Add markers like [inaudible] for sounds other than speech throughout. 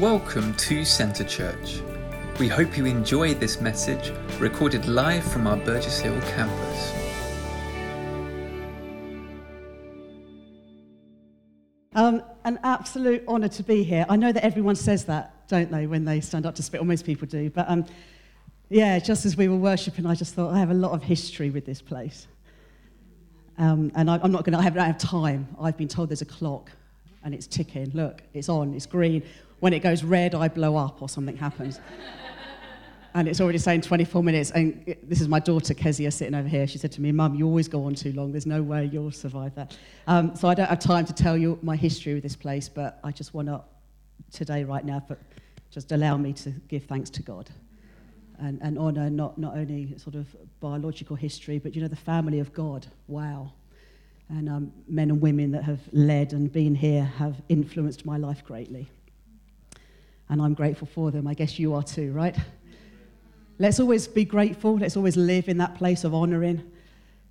Welcome to Centre Church. We hope you enjoy this message recorded live from our Burgess Hill campus. Um, an absolute honour to be here. I know that everyone says that, don't they, when they stand up to speak, or most people do. But um, yeah, just as we were worshipping, I just thought I have a lot of history with this place. Um, and I, am not going to, I don't have time. I've been told there's a clock and it's ticking. Look, it's on, it's green. When it goes red, I blow up or something happens. and it's already saying 24 minutes. And this is my daughter, Kezia, sitting over here. She said to me, Mum, you always go on too long. There's no way you'll survive that. Um, so I don't have time to tell you my history with this place, but I just want to, today, right now, but just allow me to give thanks to God and, and honour not, not only sort of biological history, but, you know, the family of God. Wow. And um, men and women that have led and been here have influenced my life greatly and I'm grateful for them. I guess you are too, right? Let's always be grateful. Let's always live in that place of honoring.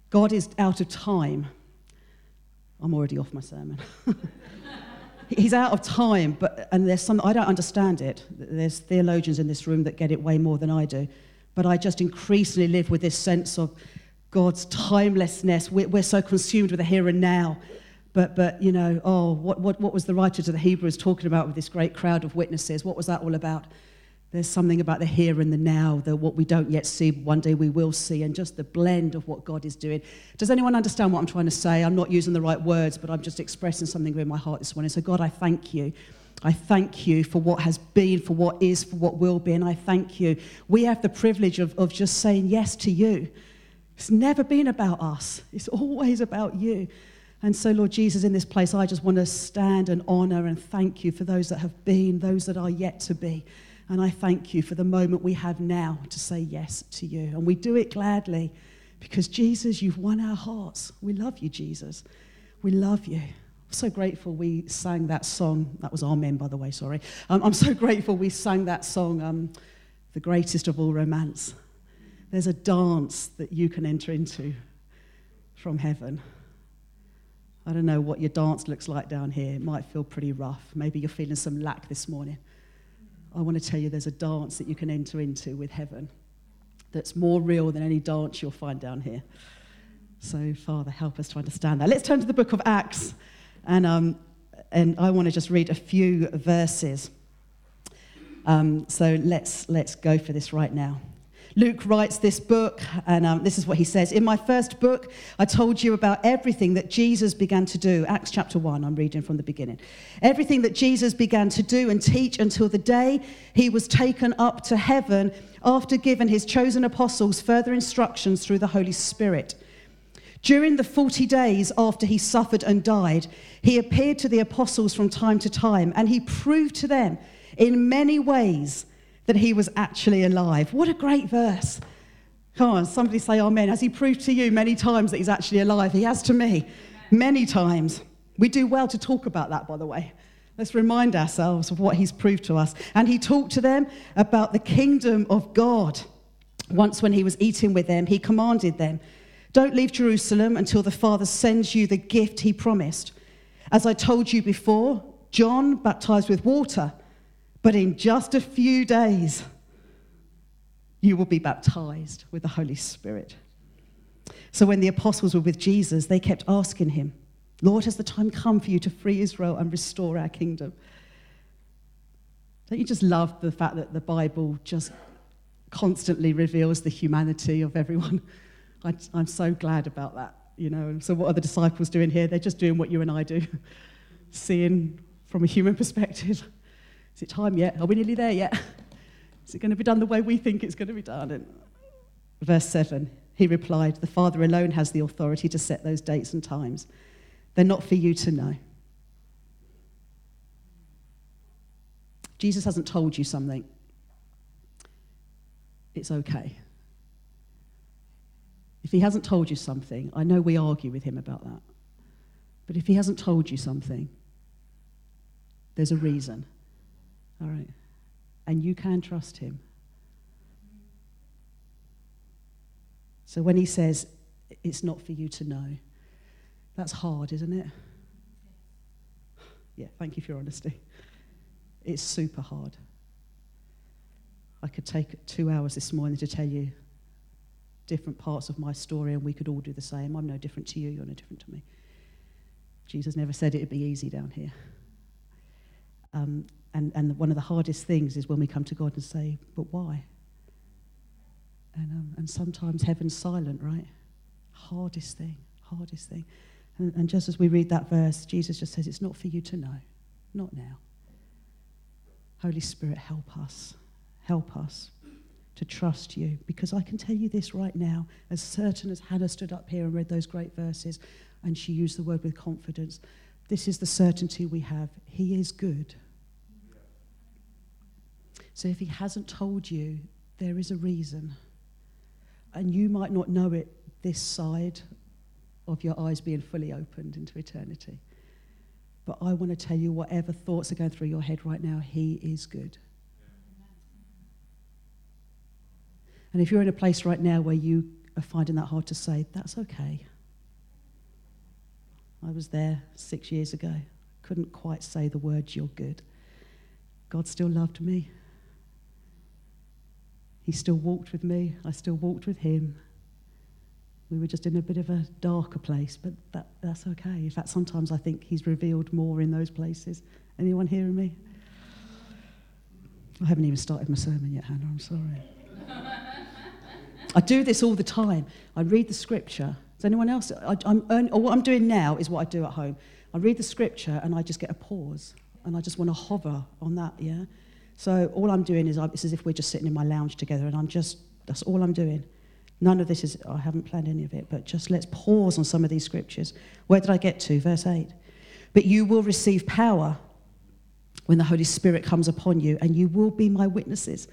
God is out of time. I'm already off my sermon. [laughs] He's out of time, but and there's some I don't understand it. There's theologians in this room that get it way more than I do, but I just increasingly live with this sense of God's timelessness. We're, we're so consumed with the here and now but, but you know, oh, what, what, what was the writer to the Hebrews talking about with this great crowd of witnesses? What was that all about? There's something about the here and the now, the what we don't yet see, one day we will see, and just the blend of what God is doing. Does anyone understand what I'm trying to say? I'm not using the right words, but I'm just expressing something in my heart this morning. So, God, I thank you. I thank you for what has been, for what is, for what will be, and I thank you. We have the privilege of, of just saying yes to you. It's never been about us, it's always about you. And so, Lord Jesus, in this place, I just want to stand and honor and thank you for those that have been, those that are yet to be. And I thank you for the moment we have now to say yes to you. And we do it gladly because, Jesus, you've won our hearts. We love you, Jesus. We love you. I'm so grateful we sang that song. That was Amen, by the way, sorry. Um, I'm so grateful we sang that song, um, The Greatest of All Romance. There's a dance that you can enter into from heaven. I don't know what your dance looks like down here. It might feel pretty rough. Maybe you're feeling some lack this morning. I want to tell you there's a dance that you can enter into with heaven that's more real than any dance you'll find down here. So, Father, help us to understand that. Let's turn to the book of Acts. And, um, and I want to just read a few verses. Um, so let's, let's go for this right now. Luke writes this book, and um, this is what he says In my first book, I told you about everything that Jesus began to do. Acts chapter 1, I'm reading from the beginning. Everything that Jesus began to do and teach until the day he was taken up to heaven after giving his chosen apostles further instructions through the Holy Spirit. During the 40 days after he suffered and died, he appeared to the apostles from time to time, and he proved to them in many ways that he was actually alive. What a great verse. Come on, somebody say amen. Has he proved to you many times that he's actually alive? He has to me many times. We do well to talk about that, by the way. Let's remind ourselves of what he's proved to us. And he talked to them about the kingdom of God. Once, when he was eating with them, he commanded them, Don't leave Jerusalem until the Father sends you the gift he promised. As I told you before, John baptized with water but in just a few days, you will be baptized with the Holy Spirit. So when the apostles were with Jesus, they kept asking him, Lord, has the time come for you to free Israel and restore our kingdom? Don't you just love the fact that the Bible just constantly reveals the humanity of everyone? I, am so glad about that, you know. So, what are the disciples doing here? They're just doing what you and I do, [laughs] seeing from a human perspective. Is it time yet? Are we nearly there yet? [laughs] Is it going to be done the way we think it's going to be done? And verse 7, he replied, The Father alone has the authority to set those dates and times. They're not for you to know. Jesus hasn't told you something. It's okay. If he hasn't told you something, I know we argue with him about that. But if he hasn't told you something, there's a reason. All right. And you can trust him. So when he says, it's not for you to know, that's hard, isn't it? Yeah, thank you for your honesty. It's super hard. I could take two hours this morning to tell you different parts of my story, and we could all do the same. I'm no different to you, you're no different to me. Jesus never said it'd be easy down here. Um, and, and one of the hardest things is when we come to God and say, But why? And, um, and sometimes heaven's silent, right? Hardest thing, hardest thing. And, and just as we read that verse, Jesus just says, It's not for you to know, not now. Holy Spirit, help us. Help us to trust you. Because I can tell you this right now, as certain as Hannah stood up here and read those great verses, and she used the word with confidence, this is the certainty we have. He is good. So if he hasn't told you, there is a reason. And you might not know it this side of your eyes being fully opened into eternity. But I want to tell you, whatever thoughts are going through your head right now, he is good. And if you're in a place right now where you are finding that hard to say, that's okay. I was there six years ago. Couldn't quite say the words, you're good. God still loved me. He still walked with me. I still walked with him. We were just in a bit of a darker place, but that, that's okay. In fact, sometimes I think he's revealed more in those places. Anyone hearing me? I haven't even started my sermon yet, Hannah. I'm sorry. I do this all the time. I read the scripture. Does anyone else? I, am or what I'm doing now is what I do at home. I read the scripture and I just get a pause and I just want to hover on that, yeah? So all I'm doing is I, it's as if we're just sitting in my lounge together and I'm just, that's all I'm doing. None of this is, I haven't planned any of it, but just let's pause on some of these scriptures. Where did I get to? Verse 8. But you will receive power when the Holy Spirit comes upon you, and you will be my witnesses,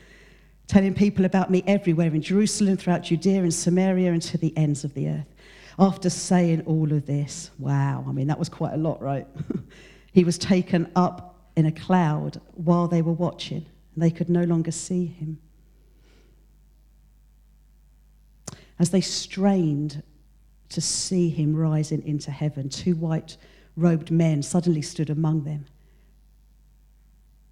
telling people about me everywhere in Jerusalem, throughout Judea and Samaria, and to the ends of the earth. After saying all of this, wow, I mean, that was quite a lot, right? [laughs] he was taken up in a cloud while they were watching, they could no longer see him. As they strained to see him rising into heaven, two white robed men suddenly stood among them.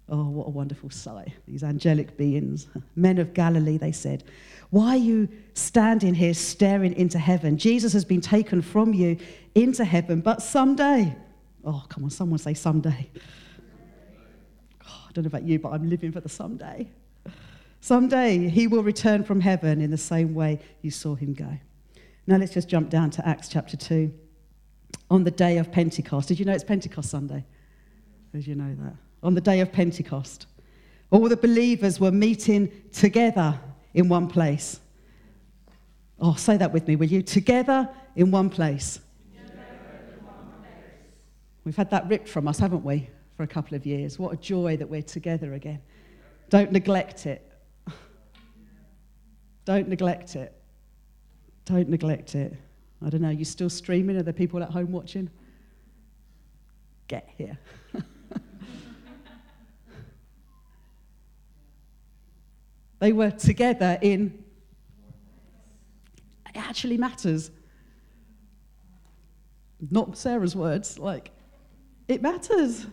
Oh, what a wonderful sight. These angelic beings. [laughs] Men of Galilee, they said. Why are you standing here staring into heaven? Jesus has been taken from you into heaven, but someday, oh, come on, someone say someday. Don't know about you, but I'm living for the someday. Someday he will return from heaven in the same way you saw him go. Now let's just jump down to Acts chapter 2. On the day of Pentecost, did you know it's Pentecost Sunday? Did you know that? On the day of Pentecost, all the believers were meeting together in one place. Oh, say that with me, will you? Together in one place. We've had that ripped from us, haven't we, for a couple of years? What a joy that we're together again. Don't neglect it. Don't neglect it. Don't neglect it. I don't know, you still streaming? Are there people at home watching? Get here. [laughs] they were together in. It actually matters. Not Sarah's words, like, it matters.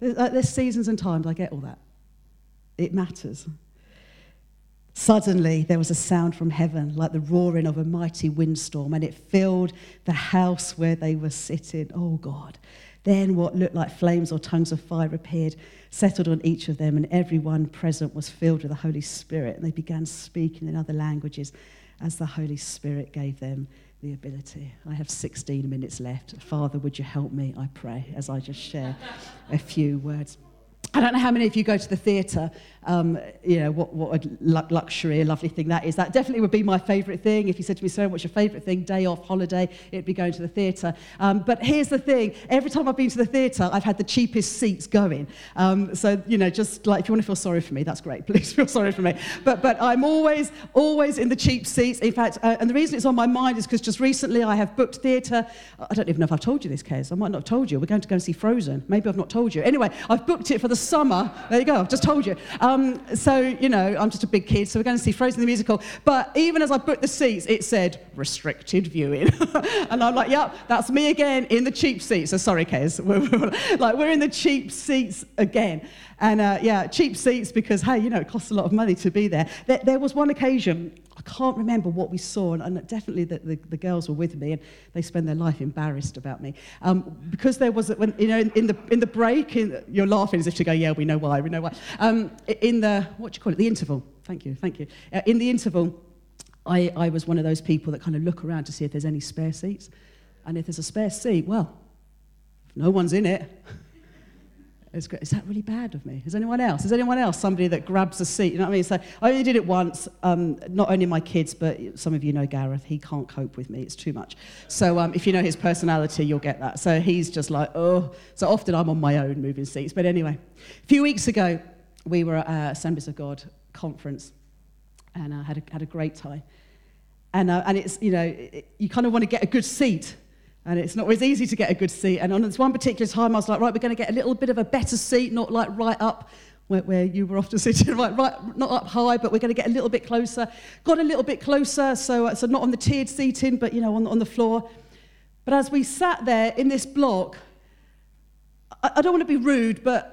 There's, uh, there's seasons and times, I get all that. It matters. Suddenly, there was a sound from heaven like the roaring of a mighty windstorm, and it filled the house where they were sitting. Oh, God. Then what looked like flames or tongues of fire appeared, settled on each of them, and everyone present was filled with the Holy Spirit. And they began speaking in other languages as the Holy Spirit gave them the ability. I have 16 minutes left. Father, would you help me? I pray as I just share a few words. I don't know how many of you go to the theatre. Um, you know, what, what a luxury, a lovely thing that is. That definitely would be my favourite thing. If you said to me, Sarah, what's your favourite thing? Day off, holiday, it'd be going to the theatre. Um, but here's the thing every time I've been to the theatre, I've had the cheapest seats going. Um, so, you know, just like if you want to feel sorry for me, that's great. [laughs] Please feel sorry for me. But, but I'm always, always in the cheap seats. In fact, uh, and the reason it's on my mind is because just recently I have booked theatre. I don't even know if I've told you this, Kez. I might not have told you. We're going to go and see Frozen. Maybe I've not told you. Anyway, I've booked it for the summer. There you go, I've just told you. Um, so, you know, I'm just a big kid, so we're going to see Frozen the musical. But even as I booked the seats, it said restricted viewing. [laughs] and I'm like, yep, that's me again in the cheap seats. So sorry, Kez. [laughs] like, we're in the cheap seats again. And uh, yeah, cheap seats because, hey, you know, it costs a lot of money to be there. There, there was one occasion, can't remember what we saw, and, and definitely the, the, the, girls were with me, and they spend their life embarrassed about me. Um, because there was, when, you know, in, in, the, in the break, in, you're laughing as if to go, yeah, we know why, we know why. Um, in the, what do you call it, the interval. Thank you, thank you. Uh, in the interval, I, I was one of those people that kind of look around to see if there's any spare seats. And if there's a spare seat, well, no one's in it. [laughs] Is that really bad of me? Is anyone else? Is anyone else somebody that grabs a seat? You know what I mean? So I only did it once. Um, not only my kids, but some of you know Gareth. He can't cope with me. It's too much. So um, if you know his personality, you'll get that. So he's just like, oh. So often I'm on my own moving seats. But anyway, a few weeks ago, we were at uh, Assemblies of God conference, and I uh, had a, had a great time. And, uh, and it's, you know, it, you kind of want to get a good seat and it's not always easy to get a good seat. And on this one particular time, I was like, right, we're going to get a little bit of a better seat, not like right up where, where you were often [laughs] sitting, right, right, not up high, but we're going to get a little bit closer. Got a little bit closer, so, so not on the tiered seating, but, you know, on, on the floor. But as we sat there in this block, I, I don't want to be rude, but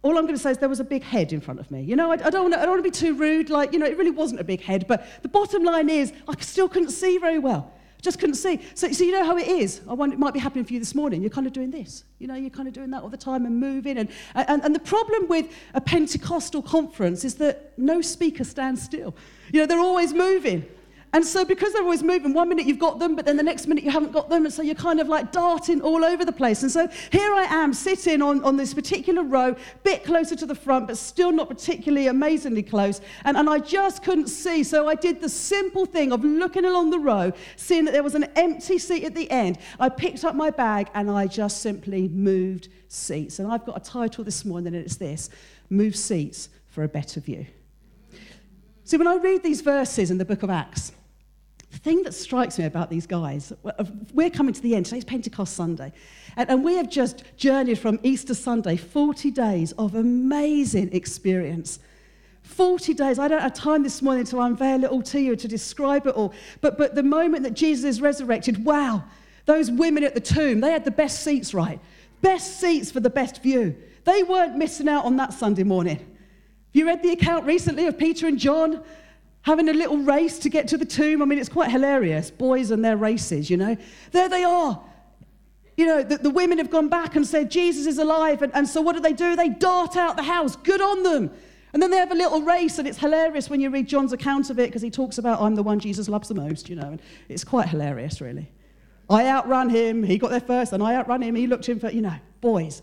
all I'm going to say is there was a big head in front of me. You know, I, I, don't want to, I don't want to be too rude. Like, you know, it really wasn't a big head. But the bottom line is, I still couldn't see very well. Just couldn't see. So, so you know how it is. I wonder, it might be happening for you this morning. You're kind of doing this. You know, you're kind of doing that all the time and moving. And, and, and the problem with a Pentecostal conference is that no speaker stands still. You know, they're always moving. And so, because they're always moving, one minute you've got them, but then the next minute you haven't got them. And so you're kind of like darting all over the place. And so here I am sitting on, on this particular row, a bit closer to the front, but still not particularly amazingly close. And, and I just couldn't see. So I did the simple thing of looking along the row, seeing that there was an empty seat at the end. I picked up my bag and I just simply moved seats. And I've got a title this morning, and it's this Move Seats for a Better View. See, when I read these verses in the book of Acts, the thing that strikes me about these guys, uh, we're coming to the end. Today's Pentecost Sunday. And, and we have just journeyed from Easter Sunday, 40 days of amazing experience. 40 days. I don't have time this morning to unveil it all to you, to describe it all. But, but the moment that Jesus is resurrected, wow, those women at the tomb, they had the best seats, right? Best seats for the best view. They weren't missing out on that Sunday morning. Have you read the account recently of Peter and John? Having a little race to get to the tomb. I mean, it's quite hilarious. Boys and their races, you know. There they are. You know, the, the women have gone back and said, Jesus is alive. And, and so what do they do? They dart out the house. Good on them. And then they have a little race, and it's hilarious when you read John's account of it because he talks about, I'm the one Jesus loves the most, you know. And it's quite hilarious, really. I outrun him. He got there first, and I outrun him. He looked him for, you know, boys.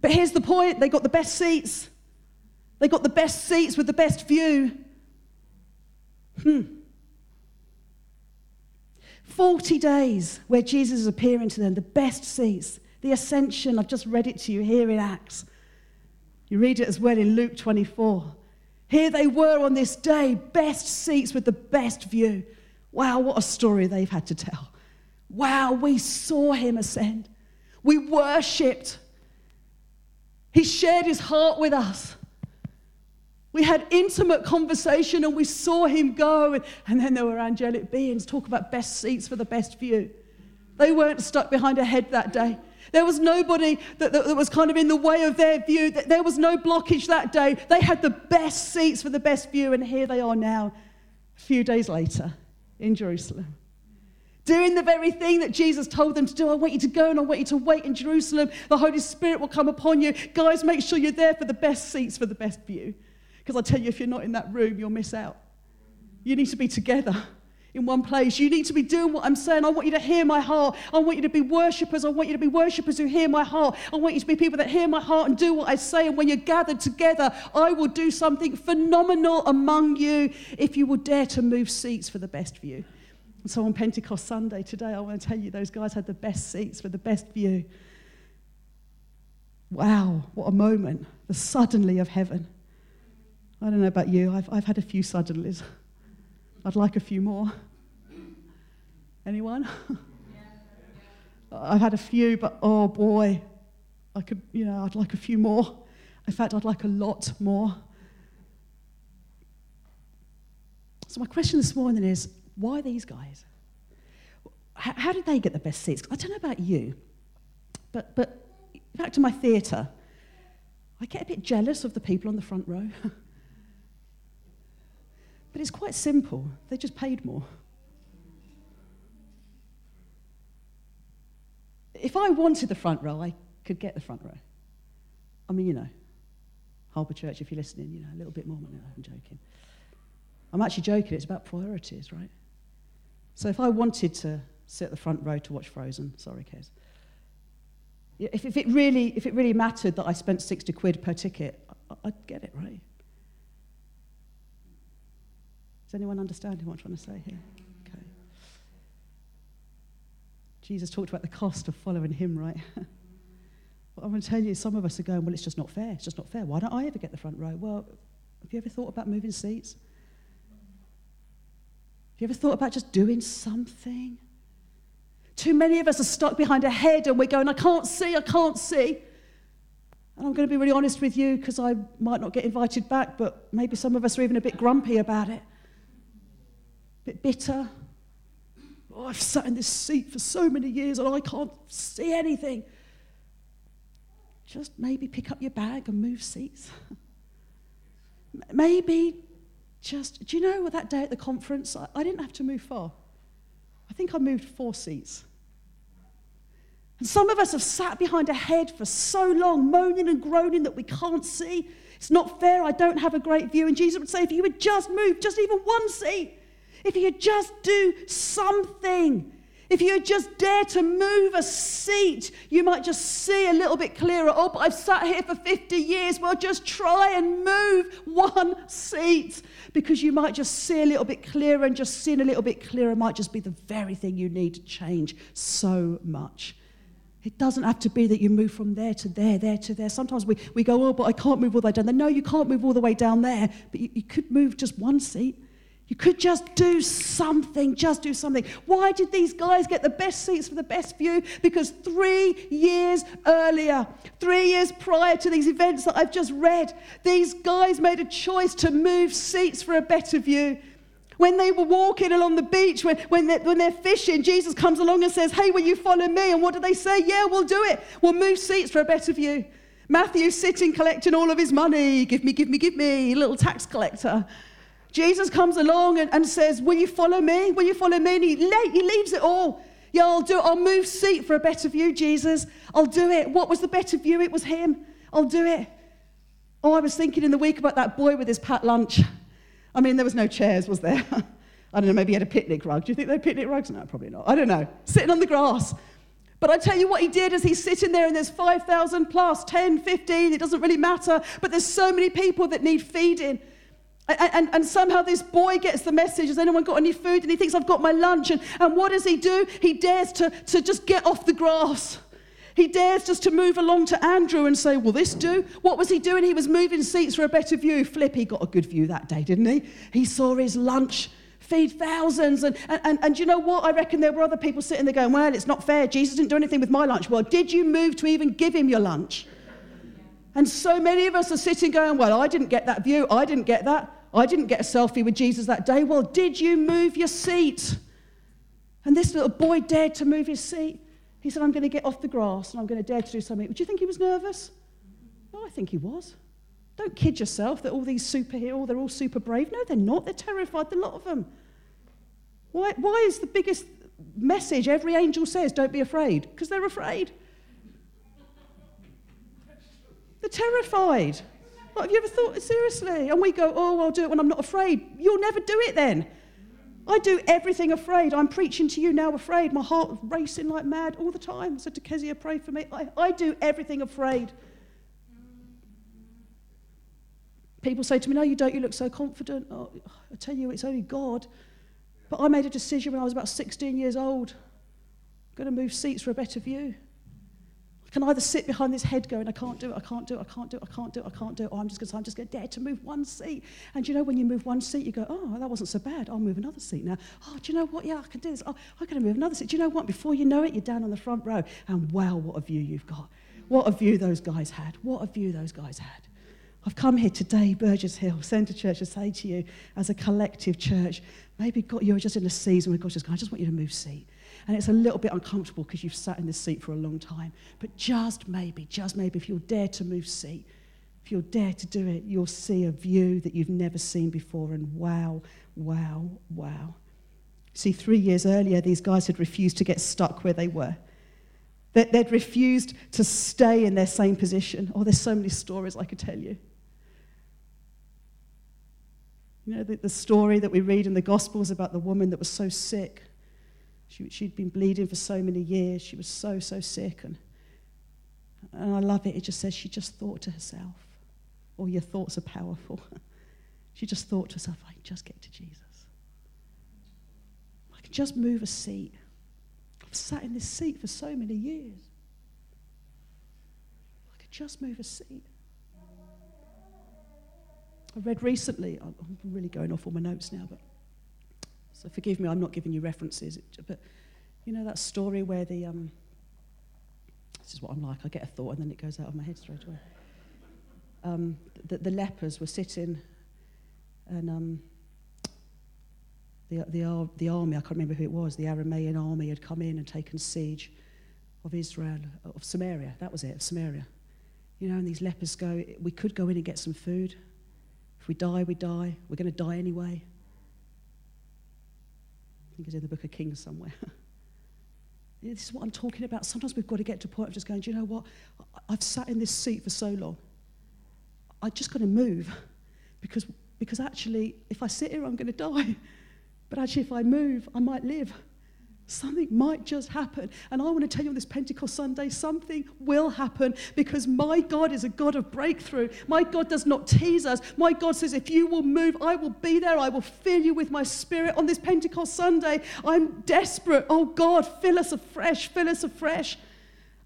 But here's the point they got the best seats. They got the best seats with the best view. Hmm. 40 days where Jesus is appearing to them, the best seats, the ascension. I've just read it to you here in Acts. You read it as well in Luke 24. Here they were on this day, best seats with the best view. Wow, what a story they've had to tell. Wow, we saw him ascend. We worshipped. He shared his heart with us. We had intimate conversation and we saw him go. And then there were angelic beings talk about best seats for the best view. They weren't stuck behind a head that day. There was nobody that, that, that, was kind of in the way of their view. There was no blockage that day. They had the best seats for the best view. And here they are now, a few days later, in Jerusalem. Doing the very thing that Jesus told them to do. I want you to go and I want you to wait in Jerusalem. The Holy Spirit will come upon you. Guys, make sure you're there for the best seats for the best view. Because I tell you, if you're not in that room, you'll miss out. You need to be together in one place. You need to be doing what I'm saying. I want you to hear my heart. I want you to be worshippers. I want you to be worshippers who hear my heart. I want you to be people that hear my heart and do what I say. And when you're gathered together, I will do something phenomenal among you if you will dare to move seats for the best view. And so on Pentecost Sunday today, I want to tell you those guys had the best seats for the best view. Wow, what a moment. The suddenly of heaven. I don't know about you, I've, I've had a few suddenlies. I'd like a few more. Anyone? I've had a few, but oh boy, I could, you know, I'd like a few more. In fact, I'd like a lot more. So, my question this morning is why these guys? How, did they get the best seats? I don't know about you, but, but back to my theatre, I get a bit jealous of the people on the front row. [laughs] but it's quite simple, they just paid more. If I wanted the front row, I could get the front row. I mean, you know, Harbour Church, if you're listening, you know, a little bit more. No, I'm joking. I'm actually joking. It's about priorities, right? So if I wanted to sit at the front row to watch Frozen, sorry, Kez. If, if, it really, if it really mattered that I spent 60 quid per ticket, I'd get it, right? Anyone understand what I'm trying to say here? Okay. Jesus talked about the cost of following him, right? [laughs] I'm going to tell you, some of us are going, well, it's just not fair. It's just not fair. Why don't I ever get the front row? Well, have you ever thought about moving seats? Have you ever thought about just doing something? Too many of us are stuck behind a head and we're going, I can't see, I can't see. And I'm going to be really honest with you because I might not get invited back, but maybe some of us are even a bit grumpy about it, a bit bitter. Oh, I've sat in this seat for so many years and I can't see anything just maybe pick up your bag and move seats. [laughs] maybe just, do you know what that day at the conference, I, I didn't have to move far. I think I moved four seats. And some of us have sat behind a head for so long, moaning and groaning that we can't see. It's not fair. I don't have a great view. And Jesus would say, if you would just move, just even one seat, if you just do something, if you just dare to move a seat, you might just see a little bit clearer. Oh, but I've sat here for 50 years. Well, just try and move one seat because you might just see a little bit clearer, and just seeing a little bit clearer might just be the very thing you need to change so much. It doesn't have to be that you move from there to there, there to there. Sometimes we, we go, oh, but I can't move all the way down there. No, you can't move all the way down there, but you, you could move just one seat. You could just do something, just do something. Why did these guys get the best seats for the best view? Because three years earlier, three years prior to these events that I've just read, these guys made a choice to move seats for a better view. When they were walking along the beach, when, when, they're, when they're fishing, Jesus comes along and says, Hey, will you follow me? And what do they say? Yeah, we'll do it. We'll move seats for a better view. Matthew's sitting collecting all of his money. Give me, give me, give me, little tax collector. Jesus comes along and, and says, Will you follow me? Will you follow me? And he, he leaves it all. Yeah, I'll do it. I'll move seat for a better view, Jesus. I'll do it. What was the better view? It was him. I'll do it. Oh, I was thinking in the week about that boy with his pat lunch. I mean, there was no chairs, was there? [laughs] I don't know, maybe he had a picnic rug. Do you think they had picnic rugs? No, probably not. I don't know. Sitting on the grass. But I tell you what he did as he's sitting there and there's 5,000 plus, 10, 15, it doesn't really matter. But there's so many people that need feeding. And, and, somehow this boy gets the message Has anyone got any food? And he thinks, I've got my lunch. And, and what does he do? He dares to, to just get off the grass. He dares just to move along to Andrew and say, Will this do? What was he doing? He was moving seats for a better view. Flip, he got a good view that day, didn't he? He saw his lunch feed thousands. And, and, and, and you know what? I reckon there were other people sitting there going, Well, it's not fair. Jesus didn't do anything with my lunch. Well, did you move to even give him your lunch? And so many of us are sitting going, Well, I didn't get that view. I didn't get that. I didn't get a selfie with Jesus that day. Well, did you move your seat? And this little boy dared to move his seat. He said, I'm going to get off the grass and I'm going to dare to do something. Would you think he was nervous? No, I think he was. Don't kid yourself that all these superheroes, they're all super brave. No, they're not. They're terrified, a lot of them. Why, why is the biggest message every angel says, don't be afraid? Because they're afraid. They're terrified. have you ever thought, seriously? And we go, oh, I'll do it when I'm not afraid. You'll never do it then. I do everything afraid. I'm preaching to you now afraid. My heart racing like mad all the time. I said to Kezia, pray for me. I, I do everything afraid. People say to me, no, you don't. You look so confident. Oh, I tell you, it's only God. But I made a decision when I was about 16 years old. I'm going to move seats for a better view can either sit behind this head going, I can't do it, I can't do it, I can't do it, I can't do it, I can't do it, or I'm just going to, I'm just going to dare to move one seat. And you know, when you move one seat, you go, oh, that wasn't so bad. I'll move another seat now. Oh, do you know what? Yeah, I can do this. Oh, I'm going to move another seat. Do you know what? Before you know it, you're down on the front row. And wow, what a view you've got. What a view those guys had. What a view those guys had. I've come here today, Burgess Hill Centre Church, to say to you, as a collective church, maybe God, you're just in a season where God's just going, I just want you to move seat. And it's a little bit uncomfortable because you've sat in this seat for a long time. But just maybe, just maybe, if you'll dare to move seat, if you'll dare to do it, you'll see a view that you've never seen before. And wow, wow, wow. See, three years earlier, these guys had refused to get stuck where they were. They'd refused to stay in their same position. Oh, there's so many stories I could tell you. You know, the, the story that we read in the Gospels about the woman that was so sick. She, she'd been bleeding for so many years. She was so, so sick. And, and I love it. It just says she just thought to herself, or oh, your thoughts are powerful. [laughs] she just thought to herself, I can just get to Jesus. I can just move a seat. I've sat in this seat for so many years. I could just move a seat. I read recently, I'm really going off all my notes now, but so forgive me, I'm not giving you references, but you know that story where the, um, this is what I'm like, I get a thought and then it goes out of my head straight away. Um, the, the lepers were sitting and um, the, the, the army, I can't remember who it was, the Aramean army had come in and taken siege of Israel, of Samaria, that was it, of Samaria. You know, and these lepers go, we could go in and get some food. If we die, we die. We're going to die anyway. I think it's in the book of Kings somewhere. [laughs] this is what I'm talking about. Sometimes we've got to get to a point of just going, do you know what? I've sat in this seat for so long. I just got to move [laughs] because, because actually, if I sit here, I'm going [laughs] to die. But actually, if I move, I might live. Something might just happen. And I want to tell you on this Pentecost Sunday, something will happen because my God is a God of breakthrough. My God does not tease us. My God says, if you will move, I will be there. I will fill you with my spirit. On this Pentecost Sunday, I'm desperate. Oh God, fill us afresh, fill us afresh.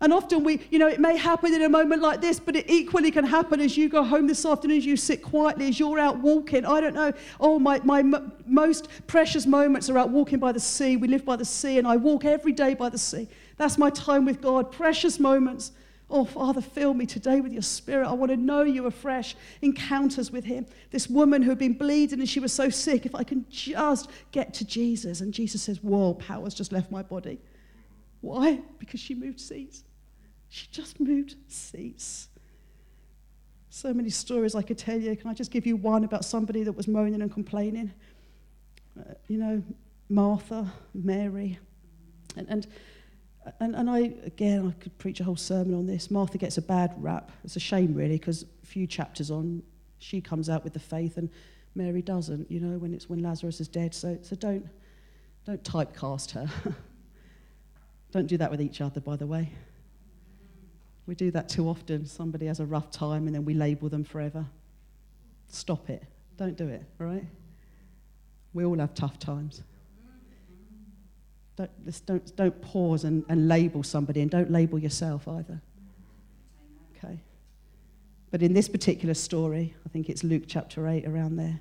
And often we, you know, it may happen in a moment like this, but it equally can happen as you go home this afternoon, as you sit quietly, as you're out walking. I don't know. Oh, my, my m- most precious moments are out walking by the sea. We live by the sea, and I walk every day by the sea. That's my time with God. Precious moments. Oh, Father, fill me today with your spirit. I want to know you afresh. Encounters with him. This woman who had been bleeding and she was so sick, if I can just get to Jesus. And Jesus says, Whoa, power's just left my body. Why? Because she moved seats. She just moved seats. So many stories I could tell you. Can I just give you one about somebody that was moaning and complaining? Uh, you know, Martha, Mary. And, and, and, and I, again, I could preach a whole sermon on this. Martha gets a bad rap. It's a shame, really, because a few chapters on, she comes out with the faith and Mary doesn't, you know, when it's when Lazarus is dead. So, so don't, don't typecast her. [laughs] don't do that with each other, by the way. We do that too often. Somebody has a rough time and then we label them forever. Stop it. Don't do it, right? We all have tough times. Don't, don't, don't pause and, and label somebody and don't label yourself either. Okay? But in this particular story, I think it's Luke chapter 8 around there.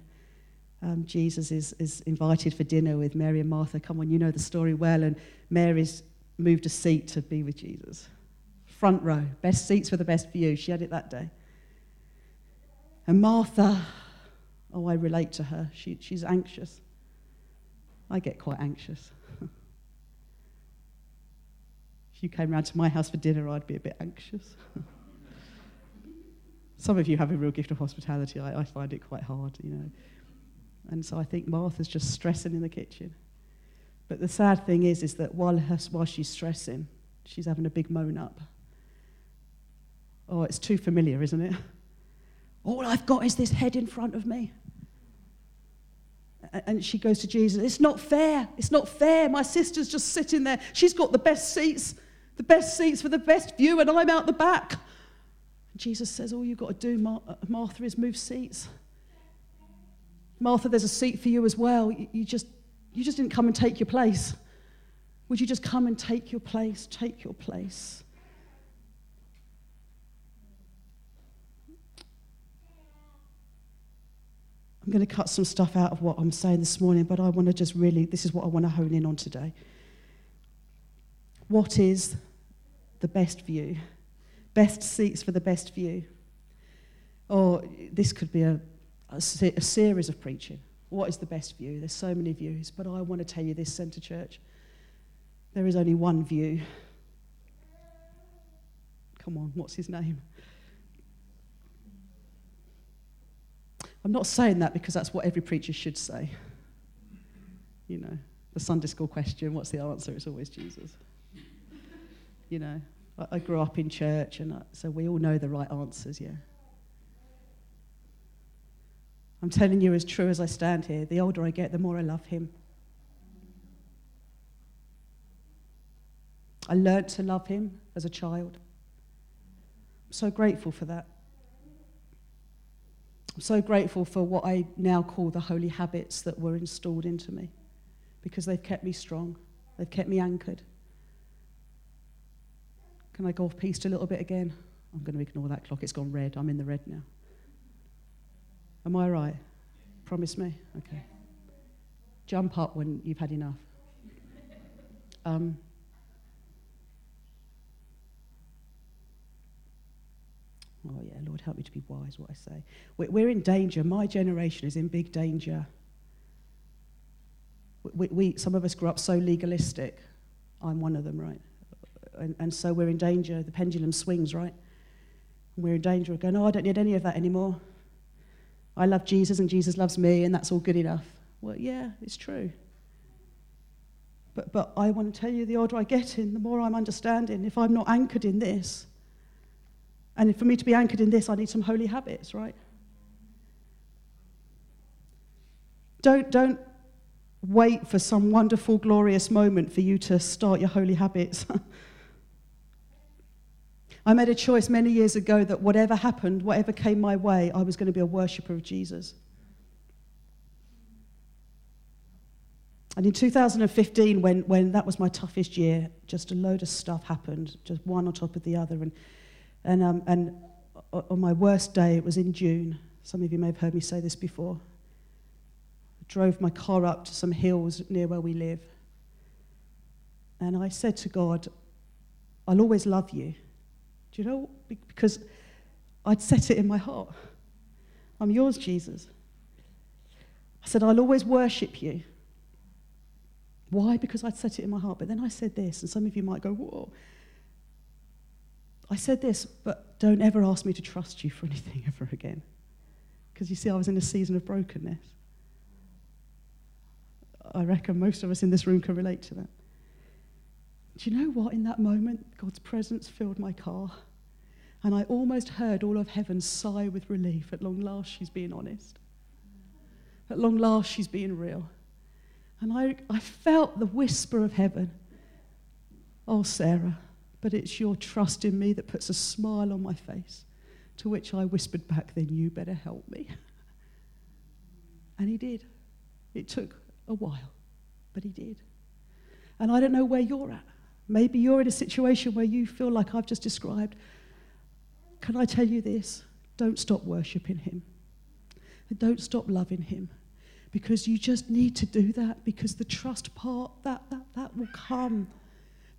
Um, Jesus is, is invited for dinner with Mary and Martha. Come on, you know the story well. And Mary's moved a seat to be with Jesus front row, best seats for the best view. She had it that day. And Martha, oh, I relate to her. She, she's anxious. I get quite anxious. [laughs] if you came round to my house for dinner, I'd be a bit anxious. [laughs] Some of you have a real gift of hospitality. I, I find it quite hard, you know. And so I think Martha's just stressing in the kitchen. But the sad thing is, is that while, her, while she's stressing, she's having a big moan up. Oh, it's too familiar, isn't it? All I've got is this head in front of me. And she goes to Jesus, It's not fair. It's not fair. My sister's just sitting there. She's got the best seats, the best seats for the best view, and I'm out the back. And Jesus says, All you've got to do, uh, Martha, is move seats. Martha, there's a seat for you as well. You just, you just didn't come and take your place. Would you just come and take your place? Take your place. I'm going to cut some stuff out of what I'm saying this morning, but I want to just really, this is what I want to hone in on today. What is the best view? Best seats for the best view. Or this could be a, a, a series of preaching. What is the best view? There's so many views, but I want to tell you this, Centre Church. There is only one view. Come on, what's his name? I'm not saying that because that's what every preacher should say. You know, the Sunday school question, what's the answer? It's always Jesus. You know, I, I grew up in church, and I, so we all know the right answers, yeah. I'm telling you as true as I stand here, the older I get, the more I love him. I learnt to love him as a child. I'm so grateful for that. I'm so grateful for what I now call the holy habits that were installed into me because they've kept me strong, they've kept me anchored. Can I go off piste a little bit again? I'm going to ignore that clock. It's gone red. I'm in the red now. Am I right? Promise me? Okay. Jump up when you've had enough. Um, oh, yeah, Lord, help me to be wise, what I say. We're in danger. My generation is in big danger. We, we, some of us grew up so legalistic. I'm one of them, right? And, and so we're in danger. The pendulum swings, right? We're in danger of going, oh, I don't need any of that anymore. I love Jesus and Jesus loves me, and that's all good enough. Well, yeah, it's true. But, but I want to tell you the older I get in, the more I'm understanding. If I'm not anchored in this, and for me to be anchored in this, I need some holy habits, right? Don't, don't wait for some wonderful, glorious moment for you to start your holy habits. [laughs] I made a choice many years ago that whatever happened, whatever came my way, I was going to be a worshiper of Jesus. And in 2015, when, when that was my toughest year, just a load of stuff happened, just one on top of the other. And and, um, and on my worst day, it was in June. Some of you may have heard me say this before. I drove my car up to some hills near where we live. And I said to God, I'll always love you. Do you know? Because I'd set it in my heart. I'm yours, Jesus. I said, I'll always worship you. Why? Because I'd set it in my heart. But then I said this, and some of you might go, whoa. I said this, but don't ever ask me to trust you for anything [laughs] ever again. Because you see, I was in a season of brokenness. I reckon most of us in this room can relate to that. Do you know what? In that moment, God's presence filled my car. And I almost heard all of heaven sigh with relief. At long last, she's being honest. At long last, she's being real. And I, I felt the whisper of heaven. Oh, Sarah, but it's your trust in me that puts a smile on my face. To which I whispered back, Then you better help me. [laughs] And he did. It took a while, but he did. And I don't know where you're at. Maybe you're in a situation where you feel like I've just described. Can I tell you this? Don't stop worshiping him. don't stop loving him. Because you just need to do that because the trust part, that, that, that will come.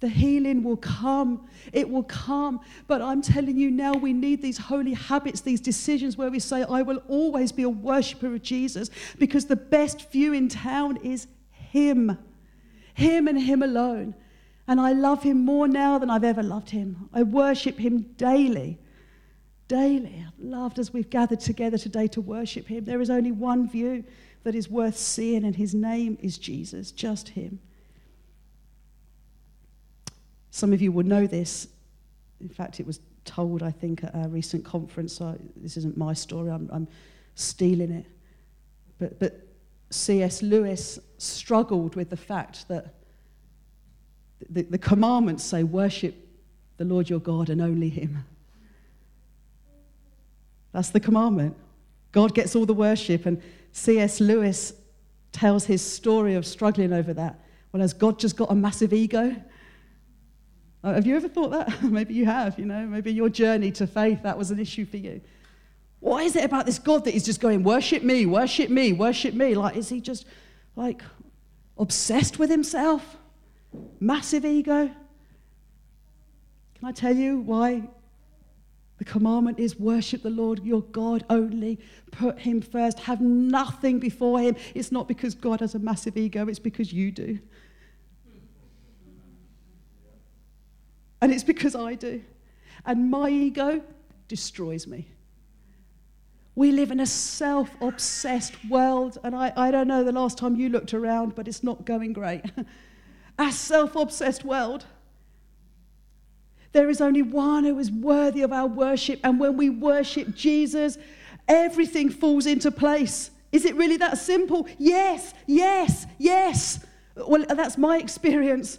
The healing will come. It will come. But I'm telling you now, we need these holy habits, these decisions where we say, I will always be a worshiper of Jesus because the best view in town is Him. Him and Him alone. And I love Him more now than I've ever loved Him. I worship Him daily. Daily. I've loved as we've gathered together today to worship Him. There is only one view that is worth seeing, and His name is Jesus, just Him. Some of you will know this. In fact, it was told, I think, at a recent conference. This isn't my story, I'm, I'm stealing it. But, but C.S. Lewis struggled with the fact that the, the commandments say, worship the Lord your God and only Him. That's the commandment. God gets all the worship. And C.S. Lewis tells his story of struggling over that. Well, has God just got a massive ego? Uh, have you ever thought that? [laughs] maybe you have, you know, maybe your journey to faith, that was an issue for you. What is it about this God that is just going, worship me, worship me, worship me? Like, is he just like obsessed with himself? Massive ego? Can I tell you why The commandment is worship the Lord your God only. Put him first. Have nothing before him. It's not because God has a massive ego, it's because you do. And it's because I do. And my ego destroys me. We live in a self obsessed world, and I, I don't know the last time you looked around, but it's not going great. [laughs] a self obsessed world. There is only one who is worthy of our worship, and when we worship Jesus, everything falls into place. Is it really that simple? Yes, yes, yes. Well, that's my experience.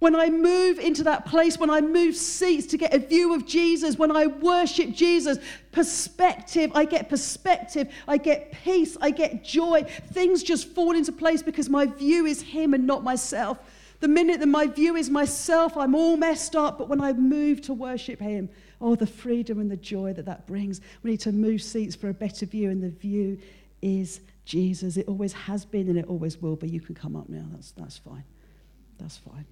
When I move into that place, when I move seats to get a view of Jesus, when I worship Jesus, perspective, I get perspective, I get peace, I get joy. Things just fall into place because my view is Him and not myself. The minute that my view is myself, I'm all messed up. But when I move to worship Him, oh, the freedom and the joy that that brings. We need to move seats for a better view, and the view is Jesus. It always has been and it always will be. You can come up now. That's, that's fine. That's fine.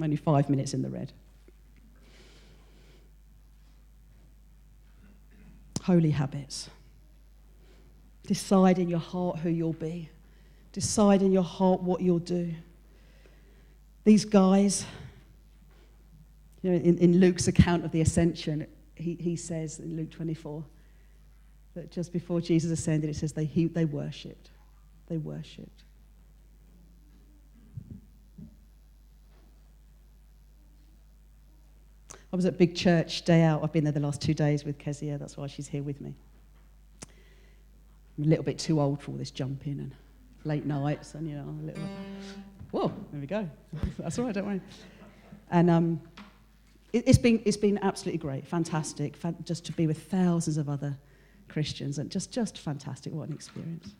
Only five minutes in the red. Holy habits. Decide in your heart who you'll be. Decide in your heart what you'll do. These guys, you know, in, in Luke's account of the ascension, he, he says in Luke 24 that just before Jesus ascended, it says they, he, they worshipped. They worshipped. I was at Big Church day out. I've been there the last two days with Kezia. That's why she's here with me. I'm a little bit too old for all this jumping and late nights and, you know, I'm a little. Whoa, there we go. [laughs] That's all right, don't worry. And um, it, has been, it's been absolutely great, fantastic, fan, just to be with thousands of other Christians and just, just fantastic. What an experience.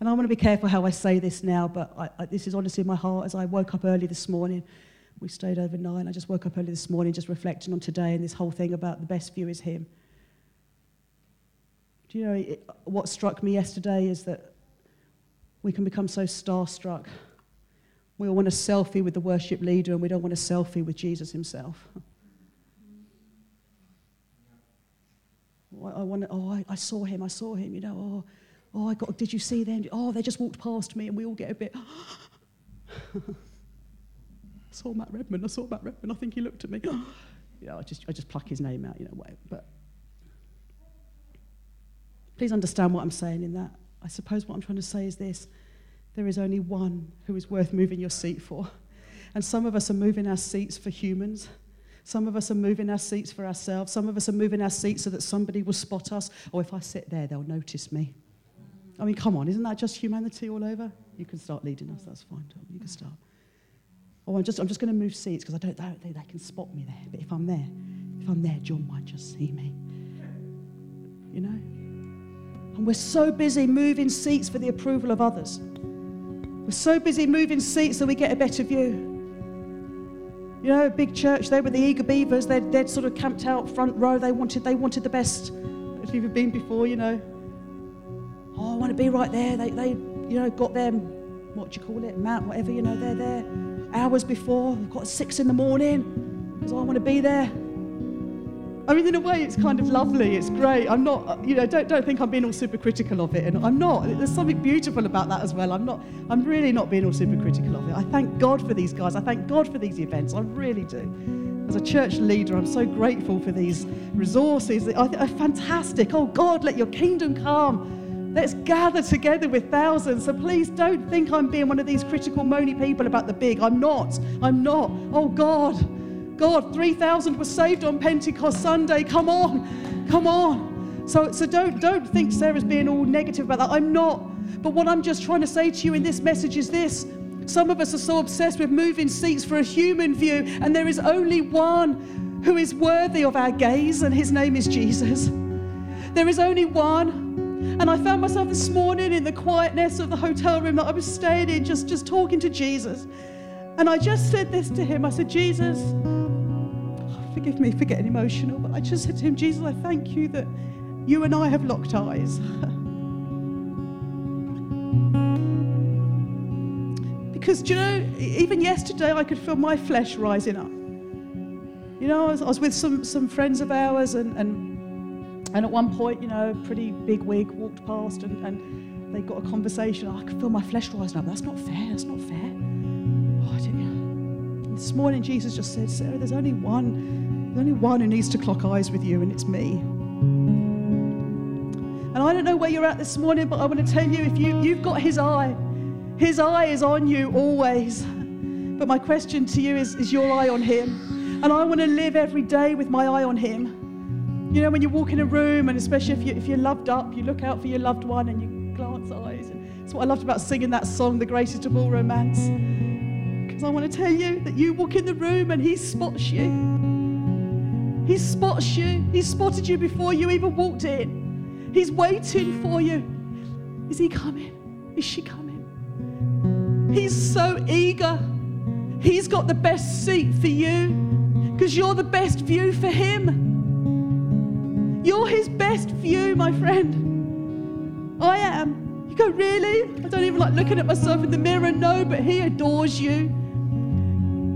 And I want to be careful how I say this now, but I, I, this is honestly in my heart as I woke up early this morning we stayed overnight. I just woke up early this morning just reflecting on today and this whole thing about the best view is Him. Do you know it, what struck me yesterday is that we can become so starstruck. We all want a selfie with the worship leader and we don't want a selfie with Jesus Himself. I want oh, I, I, saw him, I saw him, you know, oh, oh, I got, did you see them? Oh, they just walked past me and we all get a bit, [gasps] I saw Matt Redman, I saw Matt Redman, I think he looked at me. [gasps] yeah, I just, I just pluck his name out, you know, whatever. But please understand what I'm saying in that. I suppose what I'm trying to say is this there is only one who is worth moving your seat for. And some of us are moving our seats for humans. Some of us are moving our seats for ourselves. Some of us are moving our seats so that somebody will spot us. Or if I sit there, they'll notice me. I mean, come on, isn't that just humanity all over? You can start leading us, that's fine, Tom. You can start. Oh, I'm just, I'm just going to move seats because I don't know they, can spot me there. But if I'm there, if I'm there, John might just see me. You know? And we're so busy moving seats for the approval of others. We're so busy moving seats so we get a better view. You know, big church, they were the eager beavers. They'd, they'd sort of camped out front row. They wanted, they wanted the best. If you've been before, you know. Oh, I want to be right there. They, they you know, got them, what do you call it, mount, whatever, you know, they're there hours before. I've got six in the morning because I want to be there. I mean, in a way, it's kind of lovely. It's great. I'm not, uh, you know, don't, don't think I'm being all super critical of it. And I'm not. There's something beautiful about that as well. I'm not, I'm really not being all super critical of it. I thank God for these guys. I thank God for these events. I really do. As a church leader, I'm so grateful for these resources. They're fantastic. Oh, God, let your kingdom come. Let's gather together with thousands. So please don't think I'm being one of these critical, moany people about the big. I'm not. I'm not. Oh, God. God, 3,000 were saved on Pentecost Sunday. Come on. Come on. So, so don't, don't think Sarah's being all negative about that. I'm not. But what I'm just trying to say to you in this message is this. Some of us are so obsessed with moving seats for a human view, and there is only one who is worthy of our gaze, and his name is Jesus. There is only one and I found myself this morning in the quietness of the hotel room that I was staying in, just, just talking to Jesus. And I just said this to him. I said, Jesus, forgive me for getting emotional, but I just said to him, Jesus, I thank you that you and I have locked eyes. [laughs] Because, do you know, even yesterday I could feel my flesh rising up. You know, I was, I was with some, some friends of ours, and, and, and at one point, you know, a pretty big wig walked past, and, and they got a conversation. I could feel my flesh rising up. That's not fair. That's not fair. Oh, didn't. This morning, Jesus just said, Sarah, there's only one, there's only one who needs to clock eyes with you, and it's me. And I don't know where you're at this morning, but I want to tell you if you, you've got his eye, his eye is on you always. But my question to you is, is your eye on him? And I want to live every day with my eye on him. You know, when you walk in a room, and especially if, you, if you're loved up, you look out for your loved one and you glance eyes. And that's what I loved about singing that song, The Greatest of All Romance. Because I want to tell you that you walk in the room and he spots you. He spots you. He spotted you before you even walked in. He's waiting for you. Is he coming? Is she coming? He's so eager. He's got the best seat for you because you're the best view for him. You're his best view, my friend. I am. You go, really? I don't even like looking at myself in the mirror. No, but he adores you.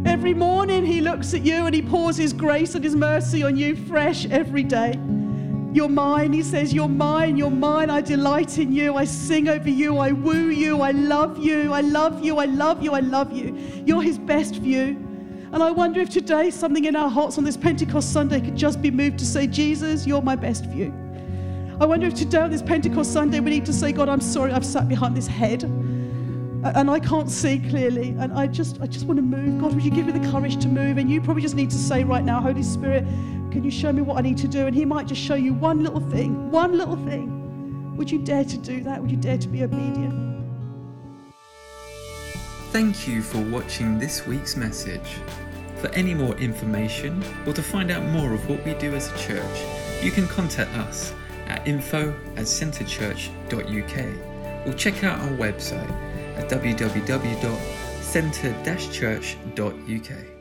Every morning he looks at you and he pours his grace and his mercy on you fresh every day. You're mine, he says, You're mine, you're mine. I delight in you. I sing over you. I woo you. I love you. I love you. I love you. I love you. You're his best view. And I wonder if today something in our hearts on this Pentecost Sunday could just be moved to say, Jesus, you're my best view. I wonder if today on this Pentecost Sunday we need to say, God, I'm sorry I've sat behind this head and I can't see clearly. And I just, I just want to move. God, would you give me the courage to move? And you probably just need to say right now, Holy Spirit, can you show me what I need to do? And He might just show you one little thing, one little thing. Would you dare to do that? Would you dare to be obedient? Thank you for watching this week's message. For any more information or to find out more of what we do as a church, you can contact us at info at centrechurch.uk or check out our website at www.centre-church.uk.